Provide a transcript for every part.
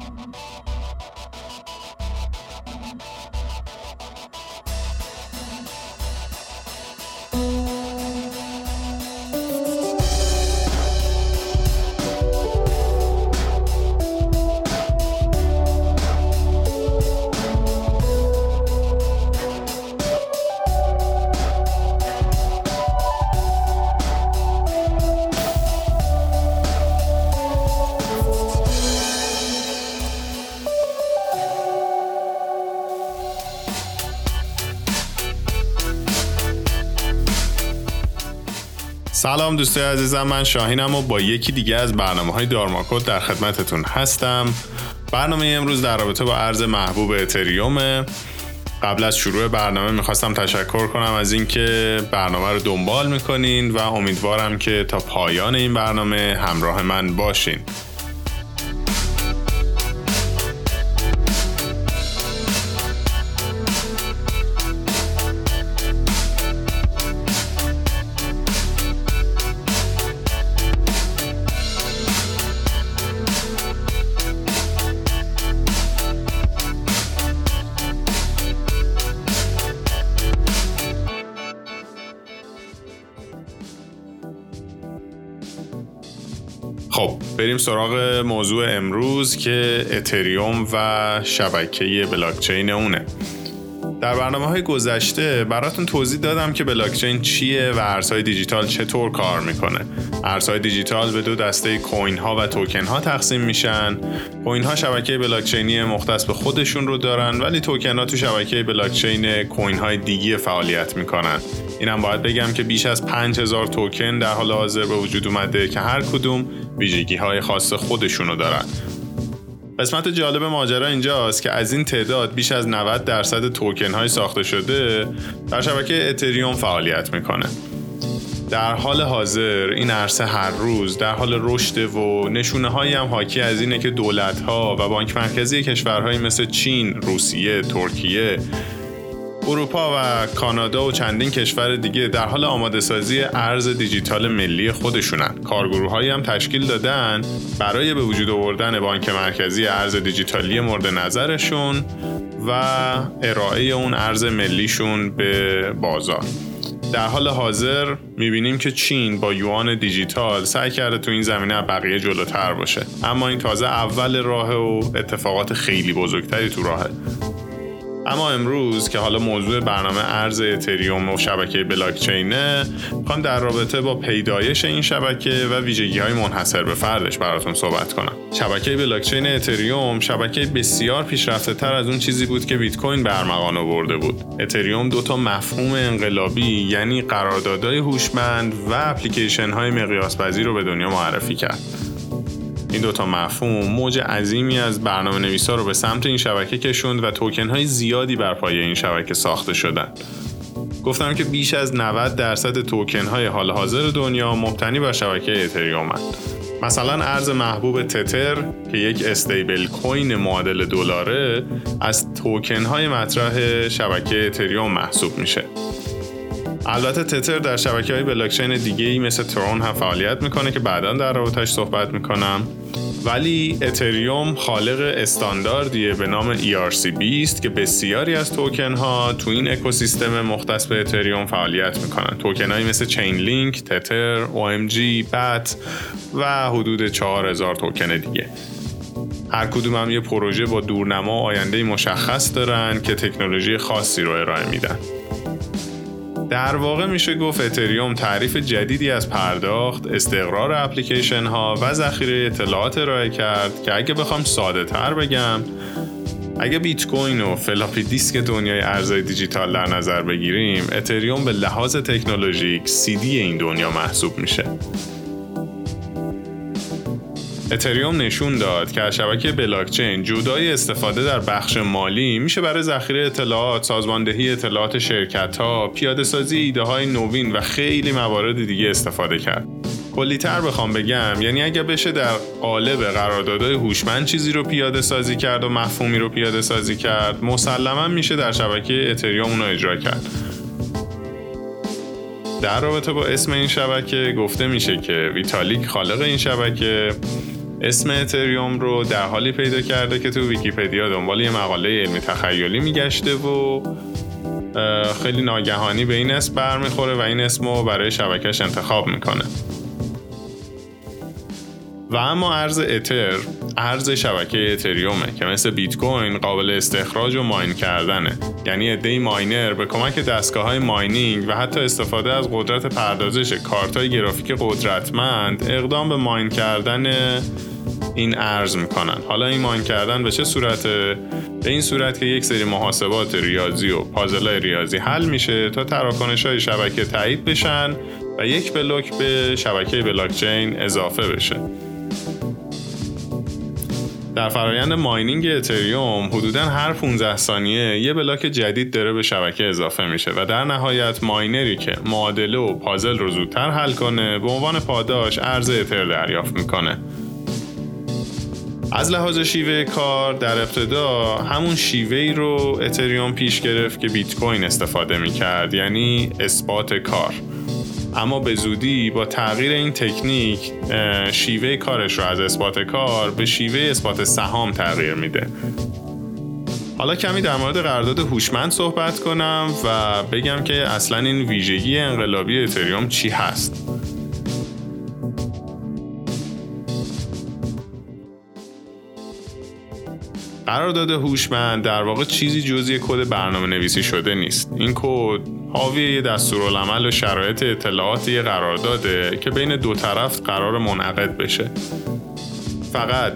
Thank you. سلام دوستای عزیزم من شاهینم و با یکی دیگه از برنامه های دارماکود در خدمتتون هستم. برنامه امروز در رابطه با ارز محبوب اتریومه قبل از شروع برنامه می‌خواستم تشکر کنم از اینکه برنامه رو دنبال می‌کنین و امیدوارم که تا پایان این برنامه همراه من باشین. خب بریم سراغ موضوع امروز که اتریوم و شبکه بلاکچین اونه. در برنامه های گذشته براتون توضیح دادم که بلاکچین چیه و ارزهای دیجیتال چطور کار می‌کنه. ارزهای دیجیتال به دو دسته کوین ها و توکن ها تقسیم میشن. کوین ها شبکه بلاکچینی مختص به خودشون رو دارن ولی توکن ها تو شبکه بلاکچین کوین های دیگه فعالیت می‌کنن. اینم باید بگم که بیش از 5000 توکن در حال حاضر به وجود اومده که هر کدوم ویژگی های خاص خودشونو دارن. قسمت جالب ماجرا اینجاست که از این تعداد بیش از 90 درصد توکن های ساخته شده در شبکه اتریوم فعالیت می‌کنه. در حال حاضر این عرصه هر روز در حال رشد و نشونه هایی هم حاکی از اینه که دولت ها و بانک مرکزی کشورهایی مثل چین، روسیه، ترکیه اروپا و کانادا و چندین کشور دیگه در حال آماده سازی ارز دیجیتال ملی خودشونن. کارگروه هایی هم تشکیل دادن برای به وجود آوردن بانک مرکزی ارز دیجیتالی مورد نظرشون و ارائه اون ارز ملیشون به بازار. در حال حاضر می‌بینیم که چین با یوان دیجیتال سعی کرده تو این زمینه بقیه جلوتر باشه. اما این تازه اول راه و اتفاقات خیلی بزرگتری تو راهه. اما امروز که حالا موضوع برنامه ارز اتریوم و شبکه بلاکچینه می‌خوام در رابطه با پیدایش این شبکه و ویژگی های منحصر به فردش براتون صحبت کنم. شبکه بلاکچین اتریوم شبکه بسیار پیشرفته تر از اون چیزی بود که بیت کوین به ارمغان آورده بود. اتریوم دو تا مفهوم انقلابی یعنی قراردادهای هوشمند و اپلیکیشن های مقیاس پذیر رو به دنیا معرفی کرد. این دوتا مفهوم موج عظیمی از برنامه نویسا رو به سمت این شبکه کشوند و توکن های زیادی بر پایه این شبکه ساخته شدن. گفتم که بیش از 90 درصد توکن های حال حاضر دنیا مبتنی بر شبکه اتریوم مثلا ارز محبوب تتر که یک stablecoin معادل دلاره از توکن های مطرح شبکه اتریوم محسوب میشه. البته تتر در شبکه های بلاکچین دیگه ای مثل ترون هم فعالیت می‌کنه که بعدا در رابطش صحبت می‌کنم ولی اتریوم خالق استانداردیه به نام ERC20 که بسیاری از توکن ها تو این اکوسیستم مختص به اتریوم فعالیت می‌کنن. توکن هایی مثل Chainlink، تتر، OMG، BAT و حدود 4000 توکن دیگه. هر کدوم هم یه پروژه با دورنما آینده مشخص دارن که تکنولوژی خاصی رو ارائه میدن. در واقع میشه گفت اتریوم تعریف جدیدی از پرداخت، استقرار اپلیکیشن ها و ذخیره اطلاعات ارائه کرد که اگه بخوام ساده تر بگم اگه بیت کوین و فلاپی دیسک دنیای ارزهای دیجیتال در نظر بگیریم اتریوم به لحاظ تکنولوژیک سیدی این دنیا محسوب میشه. اتریوم نشون داد که از شبکه بلاکچین جدای استفاده در بخش مالی میشه برای ذخیره اطلاعات، سازماندهی اطلاعات شرکت ها، پیاده سازی ایده نوین و خیلی موارد دیگه استفاده کرد. کلیتر بخوام بگم یعنی اگه بشه در قالب قراردادهای هوشمند چیزی رو پیاده سازی کرد و مفهومی رو پیاده سازی کرد مسلما میشه در شبکه اتریوم اونو اجرا کرد در رابطه با اسم این شبکه گفته میشه که ویتالیک خالق این شبکه اسم اتریوم رو در حالی پیدا کرده که تو ویکیپدیا دنبال یه مقاله علمی تخیلی میگشته و خیلی ناگهانی به این اسم برمیخوره و این اسم رو برای شبکش انتخاب می‌کنه. و اما ارز اتر ارز شبکه اتریومه که مثل بیت کوین قابل استخراج و ماین کردنه. یعنی عده ماینر به کمک دستگاه های ماینینگ و حتی استفاده از قدرت پردازش کارت های گرافیک قدرتمند اقدام به ماین کردن این ارز می‌کنن. حالا این mine کردن به چه صورته؟ به این صورت که یک سری محاسبات ریاضی و پازل ریاضی حل میشه تا تراکنش های شبکه تایید بشن و یک بلوک به شبکه بلاکچین اضافه بشه. در فرایند mining اتریوم حدودا هر 15 ثانیه یه block جدید داره به شبکه اضافه میشه و در نهایت miner ی که معادله و پازل رو زودتر حل کنه به عنوان پاداش ارز اتر دریافت می‌کنه. از لحاظ شیوه کار در ابتدا همون شیوه رو اتریوم پیش گرفت که بیت کوین استفاده می‌کرد یعنی اثبات کار. اما به زودی با تغییر این تکنیک شیوه کارش رو از اثبات کار به شیوه اثبات سهام تغییر میده. حالا کمی در مورد قرارداد هوشمند صحبت کنم و بگم که اصلا این ویژگی انقلابی اتریوم چی هست. قرارداد هوشمند در واقع چیزی جزی کد برنامه نویسی شده نیست. این کد حاوی یه دستورالعمل و شرایط اطلاعات یه قرارداده که بین دو طرف قرار منعقد بشه. فقط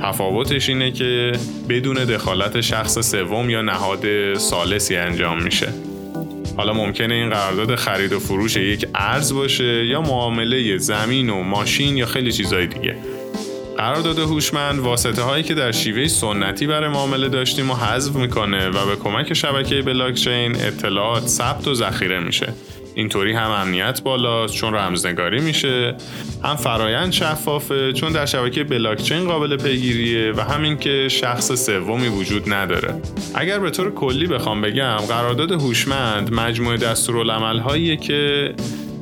تفاوتش اینه که بدون دخالت شخص سوم یا نهاد سالسی انجام میشه. حالا ممکنه این قرارداد خرید و فروش یک ارز باشه یا معامله زمین و ماشین یا خیلی چیزای دیگه. قرارداد هوشمند واسطه هایی که در شیوه سنتی برای معامله داشتیم و حذف می‌کنه و به کمک شبکه بلاکچین اطلاعات ثبت و ذخیره میشه. اینطوری هم امنیت بالاست چون رمزنگاری میشه. هم فرایند شفافه چون در شبکه بلاکچین قابل پیگیریه و همین که شخص سومی وجود نداره. اگر به طور کلی بخوام بگم قرارداد هوشمند مجموعه دستورالعملهاییه که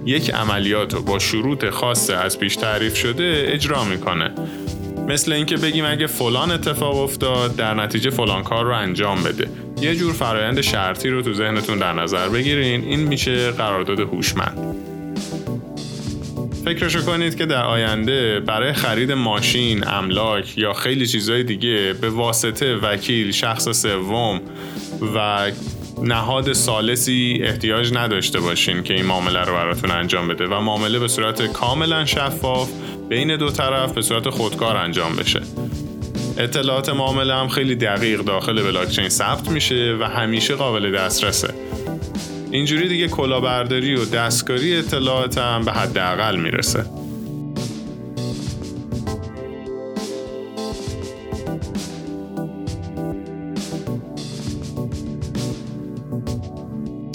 یک عملیات رو با شروط خاصه از پیش تعریف شده اجرا می‌کنه. مثل اینکه بگیم اگه فلان اتفاق افتاد در نتیجه فلان کار رو انجام بده. یه جور فرایند شرطی رو تو ذهنتون در نظر بگیرین. این میشه قرارداد هوشمند. فکرشو کنید که در آینده برای خرید ماشین، املاک یا خیلی چیزهای دیگه به واسطه وکیل، شخص سوم و نهاد سالسی احتیاج نداشته باشین که این معامله رو براتون انجام بده و معامله به صورت کاملا شفاف بین دو طرف به صورت خودکار انجام بشه. اطلاعات معامله هم خیلی دقیق داخل بلاکچین ثبت میشه و همیشه قابل دسترسه. اینجوری دیگه کلاهبرداری و دستکاری اطلاعات هم به حداقل می‌رسه.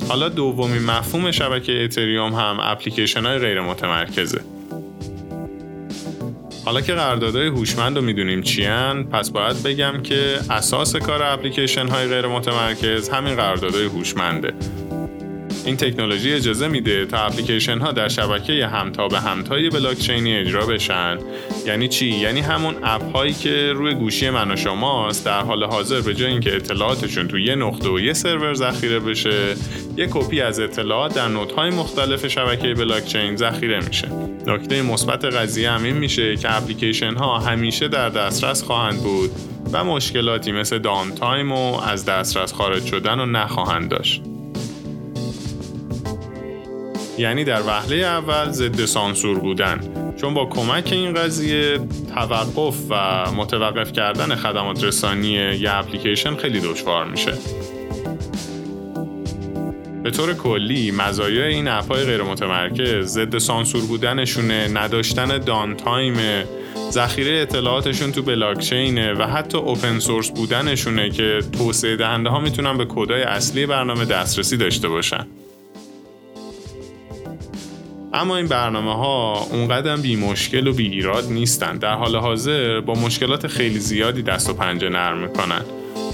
حالا دومین مفهوم شبکه اتریوم هم اپلیکیشن های غیر متمرکزه حالا که قراردادهای هوشمند رو می‌دونیم چیان پس باید بگم که اساس کار اپلیکیشن های غیر متمرکز همین قراردادهای هوشمنده. این تکنولوژی اجازه میده تا اپلیکیشن ها در شبکه همتا به همتای بلاکچینی اجرا بشن. یعنی چی؟ یعنی همون اپ هایی که روی گوشی من و شماست در حال حاضر به جای اینکه اطلاعاتشون تو یه نقطه و یه سرور ذخیره بشه یه کپی از اطلاعات در های مختلف شبکه بلاکچین ذخیره میشه. نکته مثبت قضیه هم این میشه که اپلیکیشن ها همیشه در دسترس خواهند بود و مشکلاتی مثل downtime و از دسترس خارج شدن رو نخواهند داشت. یعنی در وهله اول ضد سانسور بودن. چون با کمک این قضیه توقف و متوقف کردن خدمات رسانی یه اپلیکیشن خیلی دشوار میشه. به طور کلی مزایای این app های غیر متمرکز ضد سانسور بودنشونه نداشتن downtime ذخیره اطلاعاتشون تو بلاکچینه و حتی open source بودنشونه که توسعه دهنده ها می‌تونن به کدای اصلی برنامه دسترسی داشته باشن. اما این برنامه ها اونقدر بی مشکل و بی ایراد نیستن. در حال حاضر با مشکلات خیلی زیادی دست و پنجه نرم می‌کنن.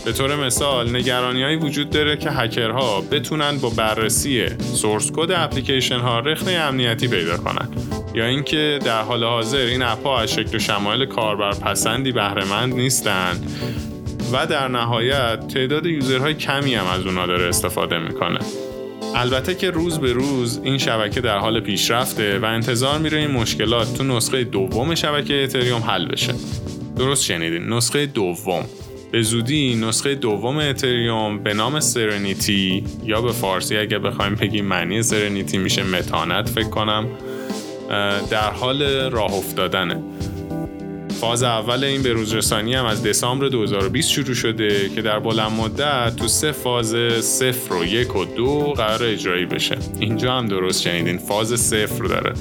به طور مثال نگرانی هایی وجود داره که هکرها بتونن با بررسی سورس کد اپلیکیشن ها رخنه امنیتی پیدا کنن. یا اینکه در حال حاضر این اپ ها از شکل و شمایل کاربر پسندی بهرهمند نیستند و در نهایت تعداد یوزرهای کمی هم از اونا داره استفاده می‌کنه. البته که روز به روز این شبکه در حال پیشرفته و انتظار میره این مشکلات تو نسخه دوم شبکه اتریوم حل بشه. درست شنیدین؟ نسخه دوم. به زودی نسخه دوم اتریوم به نام سرنیتی یا به فارسی اگه بخوایم بگیم معنی سرنیتی میشه متانت فکر کنم در حال راه افتادنه. فاز اول این بروزرسانی هم از دسامبر 2020 شروع شده که در بلند مدت تو سه فاز صفر و یک و دو قرار اجرایی بشه. اینجا هم درست شنیدین فاز صفر داره.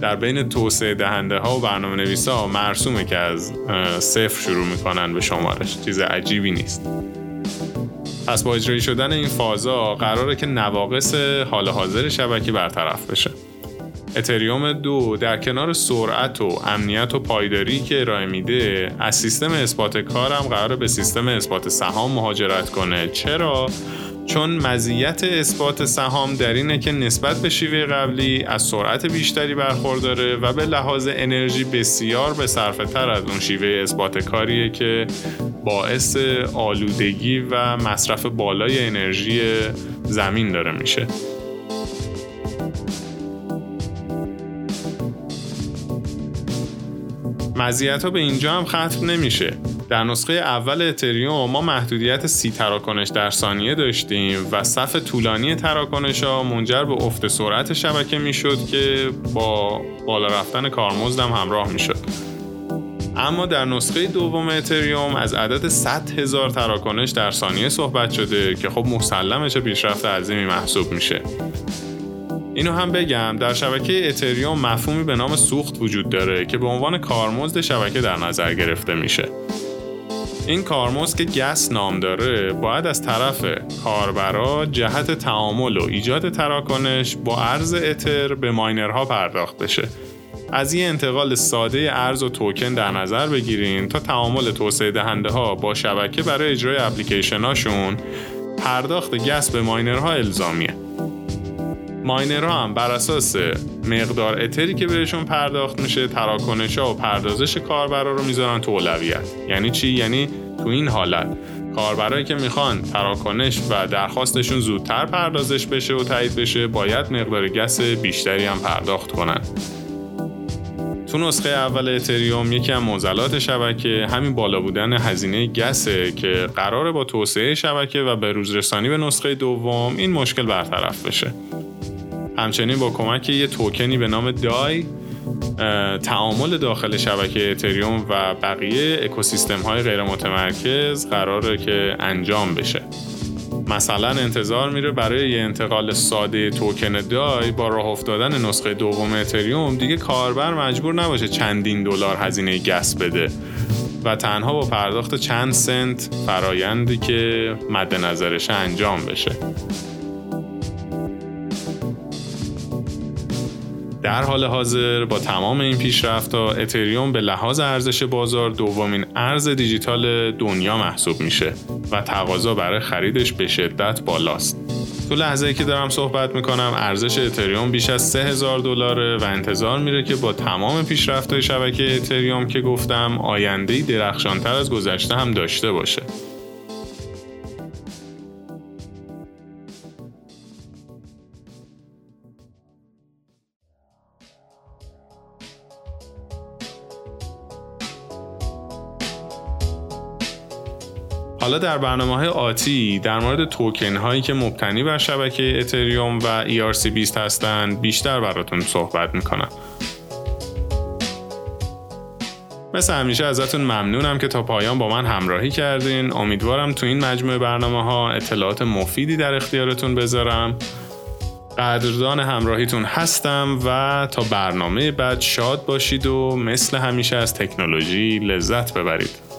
در بین توسعه دهنده ها و برنامه نویس ها مرسومه که از صفر شروع می‌کنن به شمارش. چیز عجیبی نیست. پس با اجرایی شدن این فازا قراره که نواقص حال حاضر شبکه برطرف بشه. اتریوم دو در کنار سرعت و امنیت و پایداری که ارائه میده از سیستم اثبات کار هم قرار به سیستم اثبات سهام مهاجرت کنه. چرا؟ چون مزیت اثبات سهام در اینه که نسبت به شیوه قبلی از سرعت بیشتری برخورداره و به لحاظ انرژی بسیار به صرفه تر از اون شیوه اثبات کاریه که باعث آلودگی و مصرف بالای انرژی زمین داره میشه. مزیت ها به اینجا هم ختم نمیشه. در نسخه اول اتریوم ما محدودیت سی تراکنش در ثانیه داشتیم و صف طولانی تراکنش ها منجر به افت سرعت شبکه می‌شد که با بالا رفتن کارمزدم همراه می‌شد. اما در نسخه دوم اتریوم از عدد 100 هزار تراکنش در ثانیه صحبت شده که خب مسلمه چه پیشرفت عظیمی محسوب میشه. اینو هم بگم در شبکه اتریوم مفهومی به نام سوخت وجود داره که به عنوان کارمزد شبکه در نظر گرفته میشه. این کارمزد که گس نام داره باید از طرف کاربرا جهت تعامل و ایجاد تراکنش با ارز اتر به ماینرها پرداخت بشه. از این انتقال ساده ارز و توکن در نظر بگیرین تا تعامل توسعه دهنده ها با شبکه برای اجرای اپلیکیشن هاشون پرداخت گس به ماینرها الزامیه. ماینرها هم بر اساس مقدار اتری که بهشون پرداخت میشه تراکنش ها و پردازش کاربرا رو می‌ذارن تو اولویت. یعنی چی؟ یعنی تو این حالت. کاربرایی که می‌خوان تراکنش و درخواستشون زودتر پردازش بشه و تایید بشه باید مقدار گس بیشتری هم پرداخت کنن. تو نسخه اول اتریوم یکی از معضلات شبکه همین بالا بودن هزینه گسه که قراره با توسعه شبکه و به روزرسانی به نسخه دوم این مشکل برطرف بشه. همچنین با کمک یه توکنی به نام دای تعامل داخل شبکه اتریوم و بقیه اکوسیستم های غیر متمرکز قراره که انجام بشه. مثلا انتظار میره برای یه انتقال ساده توکن دای با راه افتادن نسخه دوم اتریوم دیگه کاربر مجبور نباشه چندین دلار هزینه گس بده و تنها با پرداخت چند سنت فرایندی که مد نظرش انجام بشه. در حال حاضر با تمام این پیشرفت‌ها اتریوم به لحاظ ارزش بازار دومین ارز دیجیتال دنیا محسوب میشه و تقاضا برای خریدش به شدت بالاست. تو لحظه که دارم صحبت می‌کنم ارزش اتریوم بیش از 3000 دلاره و انتظار میره که با تمام پیشرفت‌های شبکه اتریوم که گفتم آینده درخشانتر از گذشته هم داشته باشه. حالا در برنامه های آتی در مورد توکن هایی که مبتنی بر شبکه اتریوم و ERC20 هستند بیشتر براتون صحبت می‌کنم. مثل همیشه ازتون ممنونم که تا پایان با من همراهی کردین. امیدوارم تو این مجموعه برنامه ها اطلاعات مفیدی در اختیارتون بذارم. قدردان همراهیتون هستم و تا برنامه بعد شاد باشید و مثل همیشه از تکنولوژی لذت ببرید.